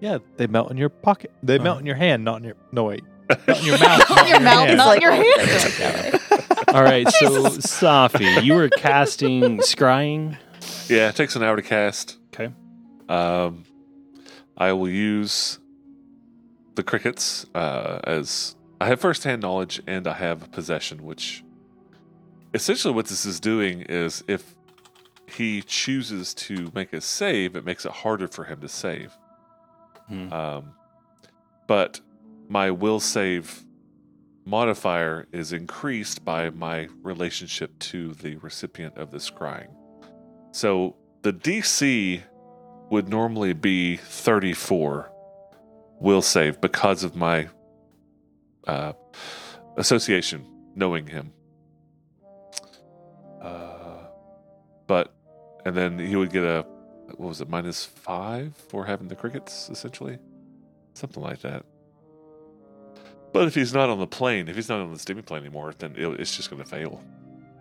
Yeah, they melt in your pocket. They melt in your hand, not in your. No wait, not in your mouth. not in your mouth, not in your hand. All right, so Safi, you were casting scrying. Yeah, it takes an hour to cast. Okay. Um, I will use the crickets uh, as I have first-hand knowledge and I have possession, which essentially what this is doing is if he chooses to make a save, it makes it harder for him to save. Hmm. Um, but my will save modifier is increased by my relationship to the recipient of this scrying. So the DC would normally be 34 will save because of my uh, association, knowing him. Uh, but, and then he would get a, what was it, minus five for having the crickets, essentially? Something like that. But if he's not on the plane, if he's not on the steaming plane anymore, then it's just going to fail.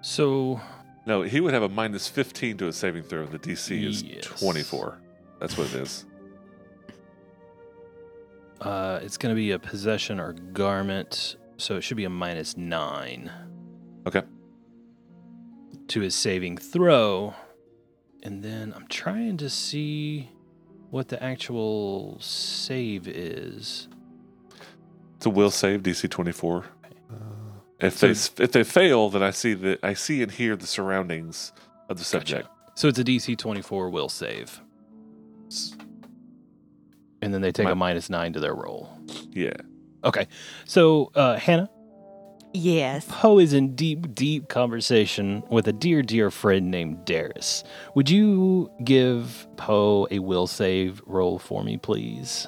So No, he would have a minus 15 to his saving throw. and The DC is Yes. 24. That's what it is. uh, it's going to be a possession or garment. So it should be a minus nine. Okay. To his saving throw. And then I'm trying to see what the actual save is. It's a will save DC 24. If So- they if they fail, then I see the I see and hear the surroundings of the subject. So it's a DC 24 will save. And then they take My- a minus nine to their roll. Yeah. Okay. So, uh, Hannah, Yes. Poe is in deep, deep conversation with a dear, dear friend named Darius. Would you give Poe a will save roll for me, please?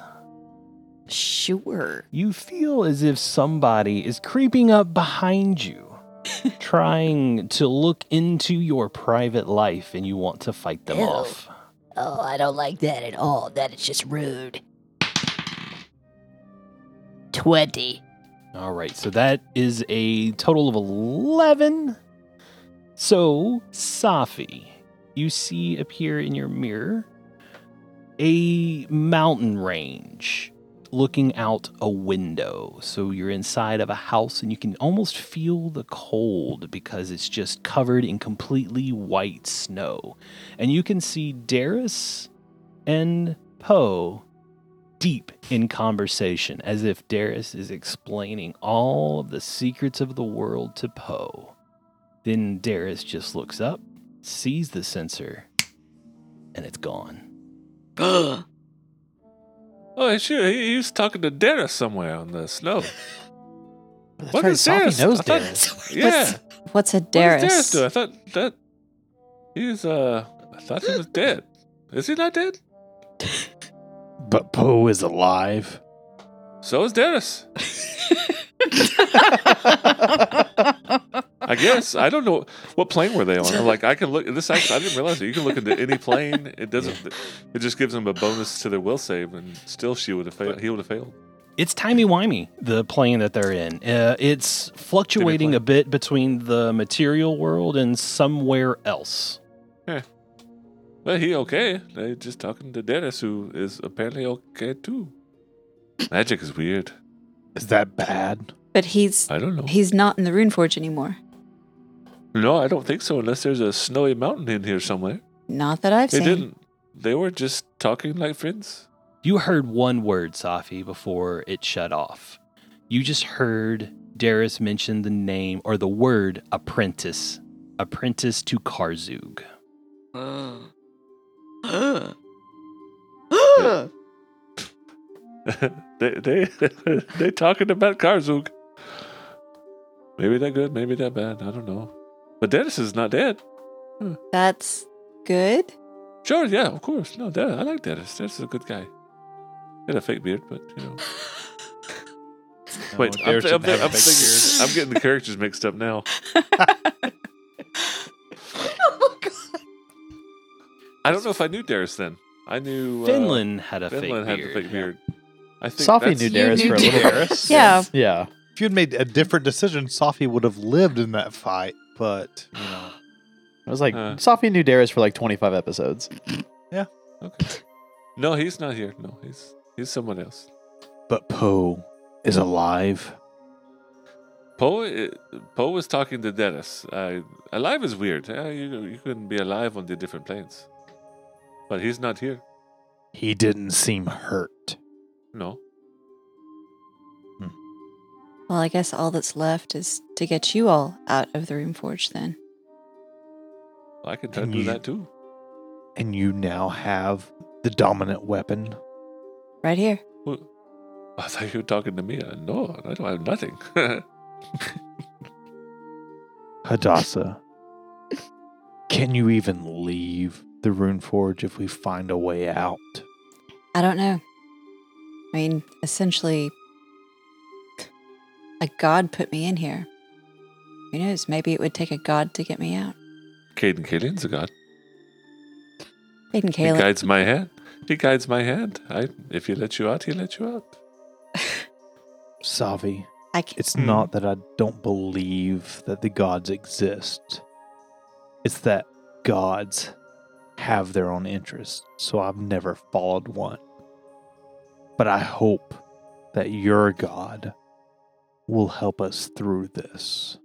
Sure. You feel as if somebody is creeping up behind you, trying to look into your private life, and you want to fight them Ew. off. Oh, I don't like that at all. That is just rude. 20. All right, so that is a total of 11. So, Safi, you see appear in your mirror a mountain range looking out a window. So, you're inside of a house and you can almost feel the cold because it's just covered in completely white snow. And you can see Darius and Poe deep in conversation, as if Darius is explaining all of the secrets of the world to Poe. Then Darius just looks up, sees the sensor, and it's gone. Oh, sure. He, he was talking to Darius somewhere on the snow. That's What right. is Darius? Safi knows I thought- Darius. Yeah. What's a What does Darius? do? I thought that he's uh I thought he was dead. Is he not dead? But Poe is alive. So is Dennis. I guess I don't know what plane were they on. Like I can look. This actually I didn't realize that you can look into any plane. It doesn't. It just gives them a bonus to their will save, and still she would have failed. He would have failed. It's timey wimey, the plane that they're in. Uh, it's fluctuating a bit between the material world and somewhere else. Well, he okay. They just talking to Dennis, who is apparently okay too. Magic is weird. Is that bad? But he's I don't know. he's not in the Runeforge anymore. No, I don't think so. Unless there's a snowy mountain in here somewhere. Not that I've They seen. They didn't. They were just talking like friends. You heard one word, Safi, before it shut off. You just heard Darius mention the name or the word apprentice. Apprentice to Karzoug. Mm. they they they talking about Karzoug. Maybe that good, maybe that bad. I don't know. But Dennis is not dead. Huh. That's good. Sure, yeah, of course. No, Dennis, I like Dennis. Dennis is a good guy. He had a fake beard, but you know. Wait, I'm getting the characters mixed up now. I don't know if I knew Darius then. I knew uh, Finland had a Finland fake had beard. the fake beard. I think Sophie knew You Darius for a little bit. Yeah. Yeah. If you'd made a different decision, Sophie would have lived in that fight. But you know, I was like, Uh. Sophie knew Darius for like 25 episodes. Yeah. Okay. No, he's not here. No, he's he's someone else. but Poe is alive. Poe uh, Poe was talking to Dennis. Uh, alive is weird. Uh, you you couldn't be alive on the different planes. But he's not here. He didn't seem hurt. No. Hmm. Well, I guess all that's left is to get you all out of the Rune Forge then. I can try to And do that too. And you now have the dominant weapon. Right here. Well, I thought you were talking to me. No, I don't have nothing. Hadassah, can you even leave the rune forge if we find a way out? I don't know. I mean, essentially, a god put me in here. Who knows? Maybe it would take a god to get me out. Cayden Cailean's a god. Aiden He guides my hand. He guides my hand. I if he lets you out, he lets you out. Safi, I c- it's Hmm. not that I don't believe that the gods exist. It's that gods have their own interests, so I've never followed one. But I hope that your god will help us through this.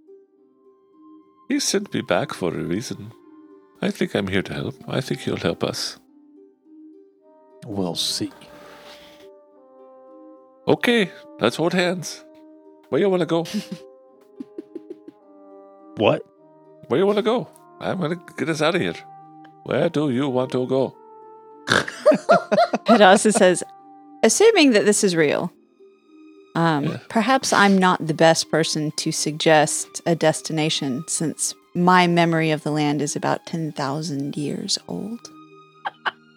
He sent me back for a reason. I think I'm here to help. I think he'll help us. We'll see. Okay, let's hold hands. Where you want to go? What? Where you want to go? I'm gonna get us out of here. Where do you want to go? Hadassah says, assuming that this is real, um, Yeah. perhaps I'm not the best person to suggest a destination since my memory of the land is about 10,000 years old.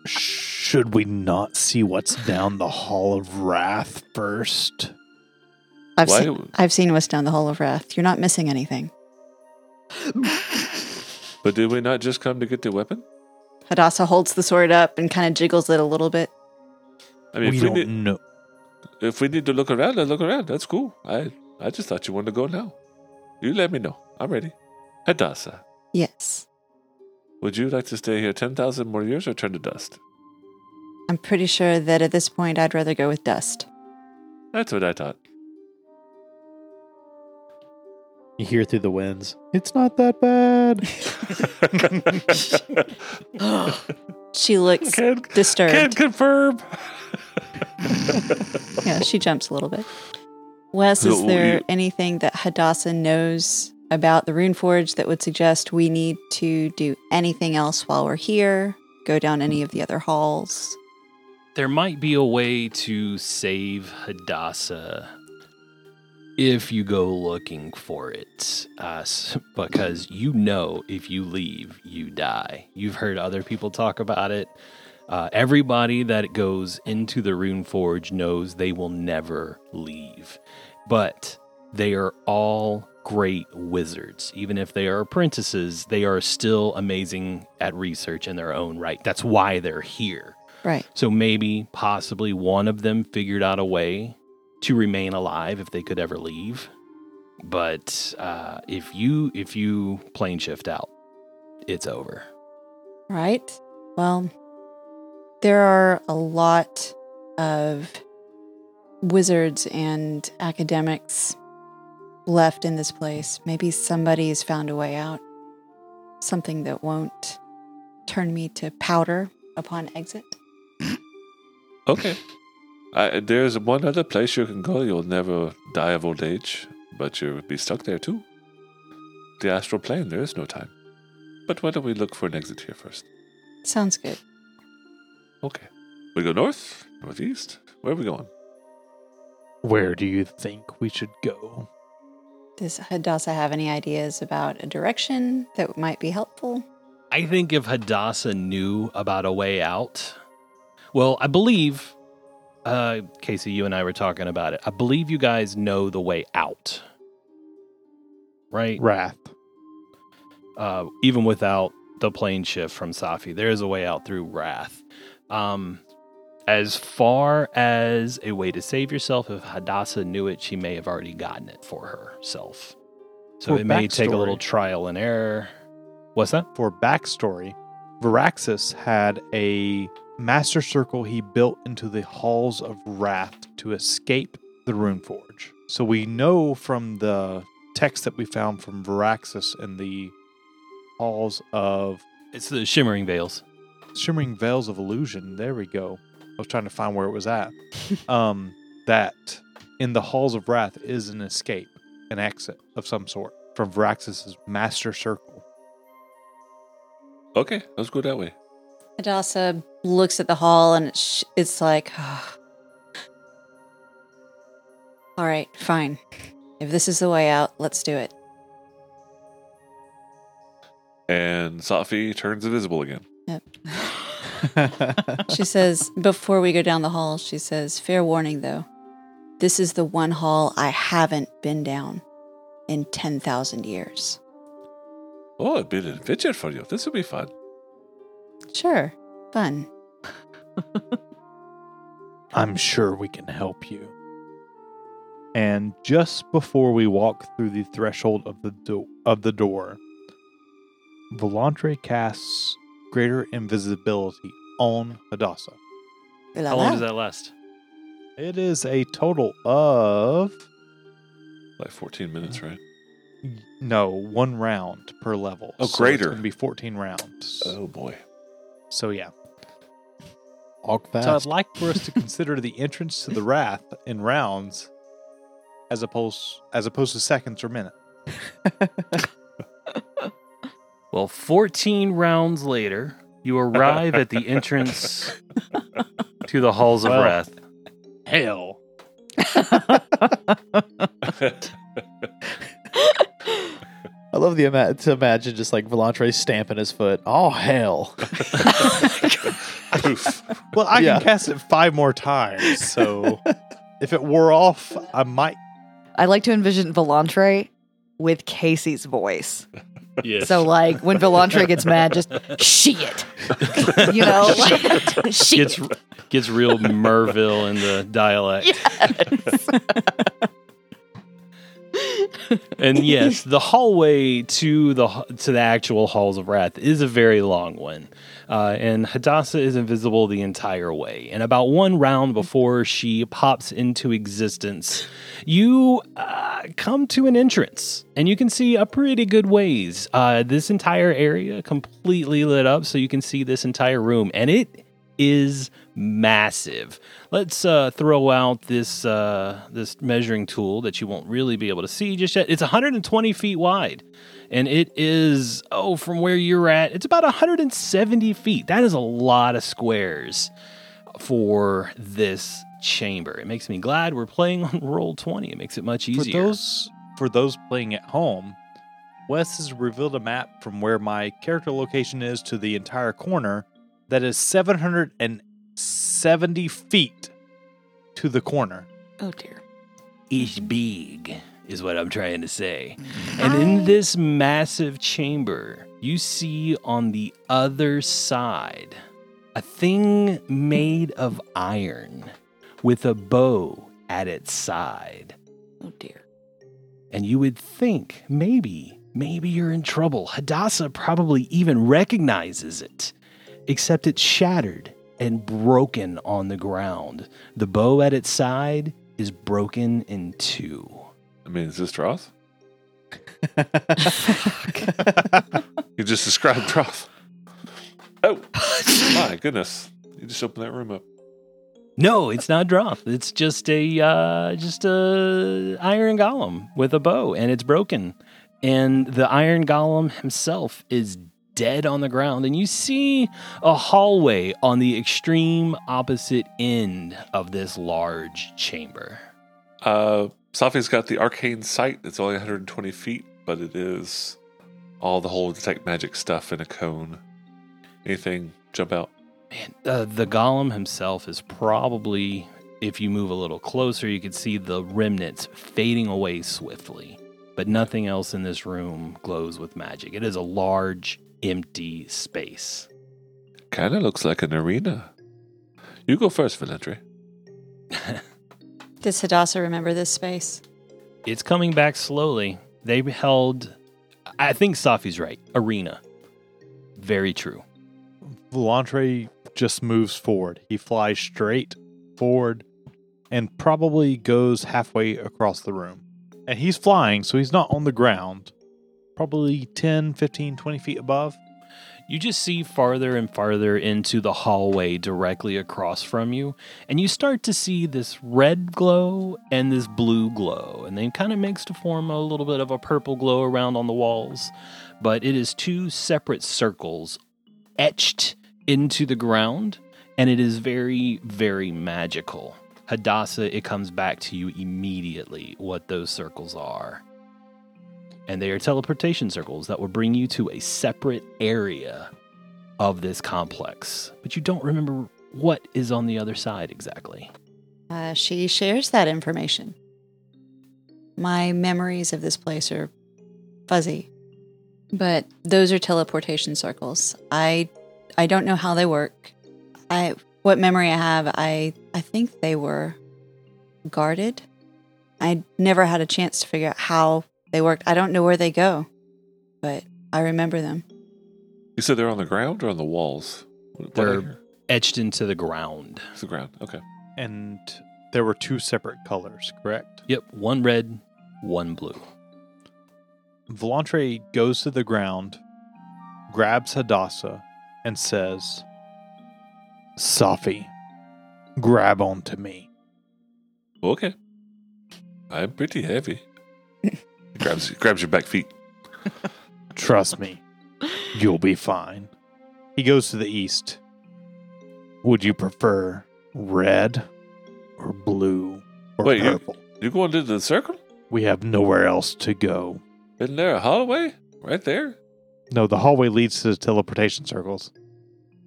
Should we not see what's down the Hall of Wrath first? I've, Why? seen, I've seen what's down the Hall of Wrath. You're not missing anything. But did we not just come to get the weapon? Hadassah holds the sword up and kind of jiggles it a little bit. I mean, we if we, don't need, know. if we need to look around, let's look around. That's cool. I I just thought you wanted to go now. You let me know. I'm ready. Hadassah, Yes. would you like to stay here 10,000 more years or turn to dust? I'm pretty sure that at this point I'd rather go with dust. That's what I thought. You hear through the winds. It's not that bad. She looks Can, can disturbed. confirm. Yeah, she jumps a little bit. Wes, is there anything that Hadassah knows about the Rune Forge that would suggest we need to do anything else while we're here? Go down any of the other halls? There might be a way to save Hadassah if you go looking for it, uh, because you know if you leave, you die. You've heard other people talk about it. Uh, everybody that goes into the Rune Forge knows they will never leave, but they are all great wizards. Even if they are apprentices, they are still amazing at research in their own right. That's why they're here. Right. So maybe, possibly, one of them figured out a way to remain alive if they could ever leave. But uh, if you if you plane shift out, it's over. Right? Well, there are a lot of wizards and academics left in this place. Maybe somebody has found a way out. Something that won't turn me to powder upon exit. Okay. I, there's one other place you can go. You'll never die of old age, but you'll be stuck there too. The astral plane, there is no time. But why don't we look for an exit here first? Sounds good. Okay. We go north, northeast. Where are we going? Where do you think we should go? Does Hadassah have any ideas about a direction that might be helpful? I think if Hadassah knew about a way out, well, I believe, uh, Casey, you and I were talking about it. I believe you guys know the way out, right? Wrath. uh, even without the plane shift from Safi, there is a way out through Wrath. Um, as far as a way to save yourself, if Hadassah knew it, she may have already gotten it for herself. So For it may take a little trial and error. What's that? For backstory, Varaxis had a master circle he built into the halls of Wrath to escape the Rune Forge. So we know from the text that we found from Varaxis in the halls of It's the Shimmering Veils. Shimmering Veils of Illusion. There we go. I was trying to find where it was at. um, that in the halls of Wrath is an escape, an exit of some sort from Varaxis' master circle. Okay, let's go that way. Hadassah looks at the hall and it's, it's like, all right, fine. If this is the way out, let's do it. And Safi turns invisible again. Yep. She says, before we go down the hall, she says, fair warning though. This is the one hall I haven't been down in 10,000 years. Oh, it'd be an adventure for you. This would be fun. Sure, fun. I'm sure we can help you. And just before we walk through the threshold of the do- of the door, Volantre casts greater invisibility on Hadassah. How long does that last? It is a total of Like 14 minutes, right? no one round per level. Oh, So it's greater. gonna be 14 rounds. Oh boy. So yeah. Walk fast. So I'd like for us to consider the entrance to the wrath in rounds, as opposed as opposed to seconds or minutes. Well, 14 rounds later, you arrive at the entrance to the Halls of Well. Wrath. Hell. I love the ima- to imagine just like Volantre stamping his foot. Oh hell! Well, I Yeah. can cast it five more times, so if it wore off, I might. I like to envision Volantre with Casey's voice. Yes. So like when Volantre gets mad, just shit. You know, like, shit. gets gets real Merville in the dialect. Yes. And yes, the hallway to the to the actual halls of wrath is a very long one, uh, and Hadassah is invisible the entire way. And about one round before she pops into existence, you uh, come to an entrance, and you can see a pretty good ways. Uh, this entire area completely lit up, so you can see this entire room, and it is massive. Let's uh, throw out this uh, this measuring tool that you won't really be able to see just yet. It's 120 feet wide, and it is oh from where you're at, it's about 170 feet. That is a lot of squares for this chamber. It makes me glad we're playing on roll 20. It makes it much easier. For those for those playing at home, Wes has revealed a map from where my character location is to the entire corner that is 770 feet to the corner. Oh dear. is big, is what I'm trying to say. Mm-hmm. And in this massive chamber, you see on the other side a thing made of iron with a bow at its side. Oh dear. And you would think maybe, maybe you're in trouble. Hadassah probably even recognizes it, except it's shattered and broken on the ground. The bow at its side is broken in two. I mean, is this Droth? You just described Droth. Oh, my goodness. You just opened that room up. No, it's not Droth. It's just a uh, just a iron golem with a bow, and it's broken. And the iron golem himself is dead on the ground, and you see a hallway on the extreme opposite end of this large chamber. Uh, Safi's got the arcane sight. It's only 120 feet, but it is all the whole detect magic stuff in a cone. Anything jump out? Man, uh, the golem himself is probably, if you move a little closer, you can see the remnants fading away swiftly. But nothing else in this room glows with magic. It is a large, empty space. Kind of looks like an arena. You go first, Volantre. Does Hadassah remember this space? It's coming back slowly. They held, I think Safi's right, arena. Very true. Volantre just moves forward. He flies straight forward and probably goes halfway across the room. And he's flying, so he's not on the ground. Probably 10, 15, 20 feet above. You just see farther and farther into the hallway directly across from you, and you start to see this red glow and this blue glow, and they kind of mix to form a little bit of a purple glow around on the walls. But it is two separate circles etched into the ground, and it is very, very magical. Hadassah, it comes back to you immediately what those circles are and they are teleportation circles that will bring you to a separate area of this complex. But you don't remember what is on the other side exactly. Uh, she shares that information. My memories of this place are fuzzy, but those are teleportation circles. I I don't know how they work. I what memory I have, I I think they were guarded. I never had a chance to figure out how they worked. I don't know where they go, but I remember them. You said they're on the ground or on the walls? What- what They're- Etched into the ground. It's the ground. Okay. And there were two separate colors, correct? Yep, one red, one blue. Volantre goes to the ground, grabs Hadassah, and says, Safi, grab onto me. Okay. I'm pretty heavy. Grabs grabs your back feet. Trust me, you'll be fine. He goes to the east. Would you prefer red or blue or Wait, you- purple? You going into the circle? We have nowhere else to go. Isn't there a hallway right there? No, the hallway leads to the teleportation circles.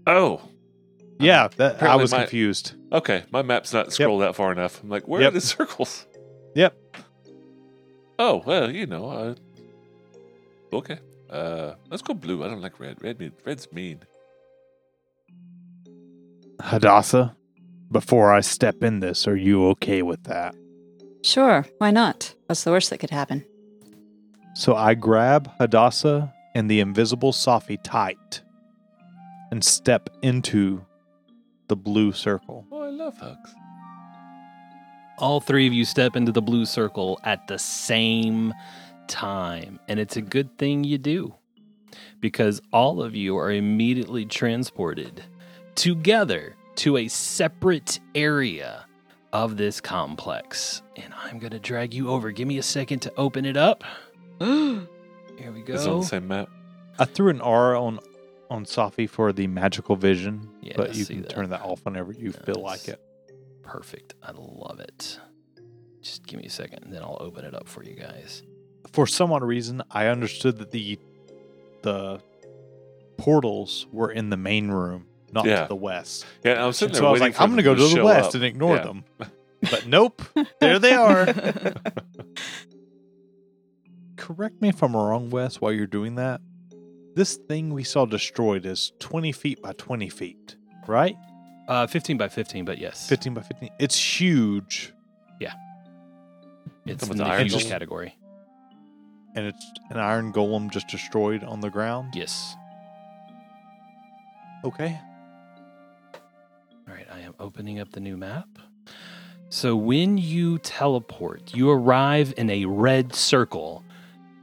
Oh, Yeah, that, I was my- confused. okay. My map's not scrolled out far enough. I'm like, where Yep. are the circles? Yep. Oh well, you know. Uh, okay. Uh, let's go blue. I don't like red. Red mean, red's mean. Hadassah, before I step in this, are you okay with that? Sure, why not? What's the worst that could happen? So I grab Hadassah and the invisible Safi tight and step into the blue circle. Oh, I love hugs. All three of you step into the blue circle at the same time. And it's a good thing you do because all of you are immediately transported together to a separate area of this complex. And I'm going to drag you over. Give me a second to open it up. Here we go. It's on the same map. I threw an R on on Safi for the magical vision, Yeah, but you can that. turn that off whenever you feel like it. Perfect. I love it. Just give me a second, and then I'll open it up for you guys. For some odd reason, I understood that the the portals were in the main room, not Yeah. to the west. Yeah, I was sitting there so I was like, I'm going to go to the west up. and ignore Yeah. them. But nope, there they are. Correct me if I'm wrong, Wes, while you're doing that. This thing we saw destroyed is 20 feet by 20 feet, right? Uh, 15 by 15, but yes. 15 by 15. It's huge, Yeah. It's Come in the the iron huge category. and it's an iron golem just destroyed on the ground. Yes. Okay. All right, I am opening up the new map. So when you teleport, you arrive in a red circle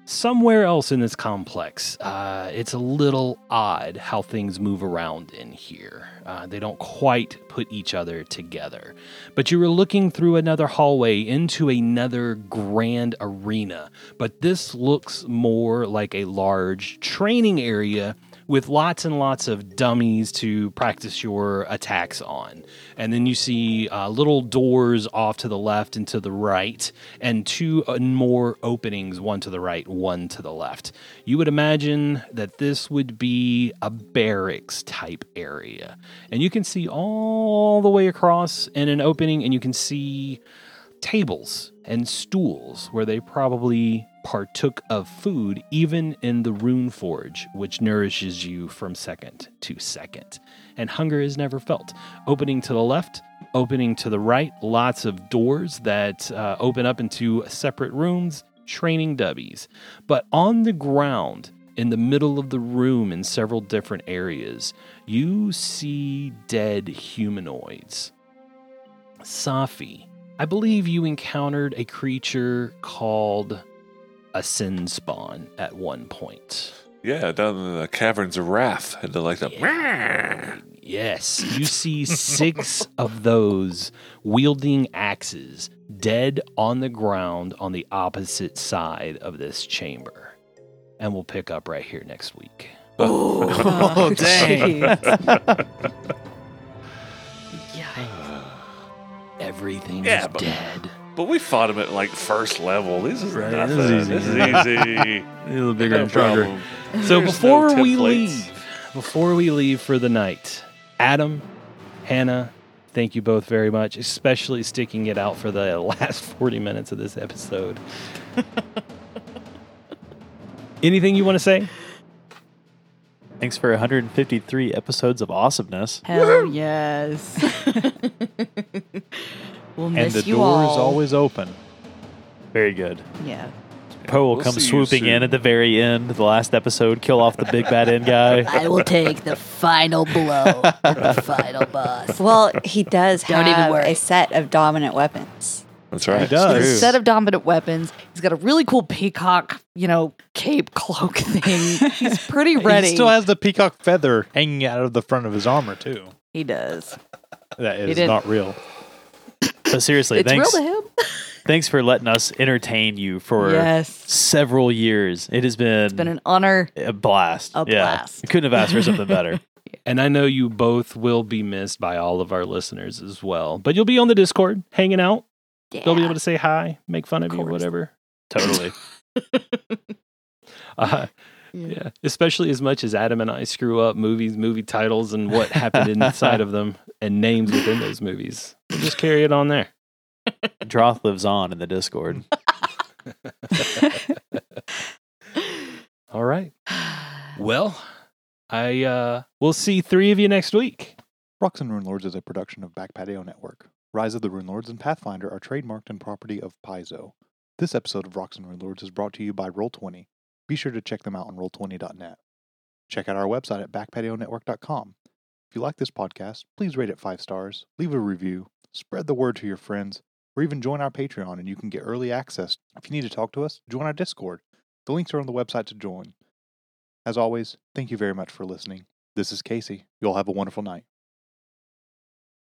somewhere else in this complex. Uh, it's a little odd how things move around in here. Uh, they don't quite put each other together. But you were looking through another hallway into another grand arena. But this looks more like a large training area with lots and lots of dummies to practice your attacks on. And then you see uh, little doors off to the left and to the right, and two uh, more openings, one to the right, one to the left. You would imagine that this would be a barracks type area. And you can see all the way across in an opening, and you can see tables and stools where they probably partook of food, even in the rune forge, which nourishes you from second to second. And hunger is never felt. Opening to the left, opening to the right, lots of doors that uh, open up into separate rooms, training dubbies. But on the ground, in the middle of the room, in several different areas, you see dead humanoids. Safi, I believe you encountered a creature called a sin spawn at one point. Yeah, down in the caverns of wrath, and they're like the. Yes, you see six of those wielding axes dead on the ground on the opposite side of this chamber. And we'll pick up right here next week. Oh, dang. Everything Yeah, is but- dead. But we fought him at like first level. This is Right, nothing. this This is is easy. easy. A little bigger No and stronger. problem. So There's before no we leave, before we leave for the night, Adam, Hannah, thank you both very much, especially sticking it out for the last 40 minutes of this episode. Anything you want to say? Thanks for 153 episodes of awesomeness. Hell yes. We'll and the you door is always open. Very good. yeah. Poe will We'll come see you swooping in at the very end, the last episode, kill off the big bad end guy. I will take the final blow, the final boss. Well, he does Don't even have worry. a set of dominant weapons. That's right. He does. A True. set of dominant weapons. He's got a really cool peacock, you know, cape cloak thing. He's pretty ready. He still has the peacock feather hanging out of the front of his armor too. He does. That is didn't- not real. But seriously, it's thanks, real to him. thanks for letting us entertain you for yes. several years. It has been, It's been an honor. a blast. a yeah. blast. I couldn't have asked for something better. And I know you both will be missed by all of our listeners as well. But you'll be on the Discord hanging out. They'll be able to say hi, make fun of, you, course. whatever. totally. Uh, yeah, especially as much as Adam and I screw up movies, movie titles, and what happened inside of them and names within those movies. We'll just carry it on there. Droth lives on in the Discord. All right. Well, I uh we'll see three of you next week. Rocks and Rune Lords is a production of Back Patio Network. Rise of the Rune Lords and Pathfinder are trademarked and property of Paizo. This episode of Rocks and Rune Lords is brought to you by Roll20. Be sure to check them out on roll20.net. Check out our website at backpationetwork.com. If you like this podcast, please rate it five stars, leave a review, spread the word to your friends, or even join our Patreon and you can get early access. If you need to talk to us, join our Discord. The links are on the website to join. As always, thank you very much for listening. This is Casey. You all have a wonderful night.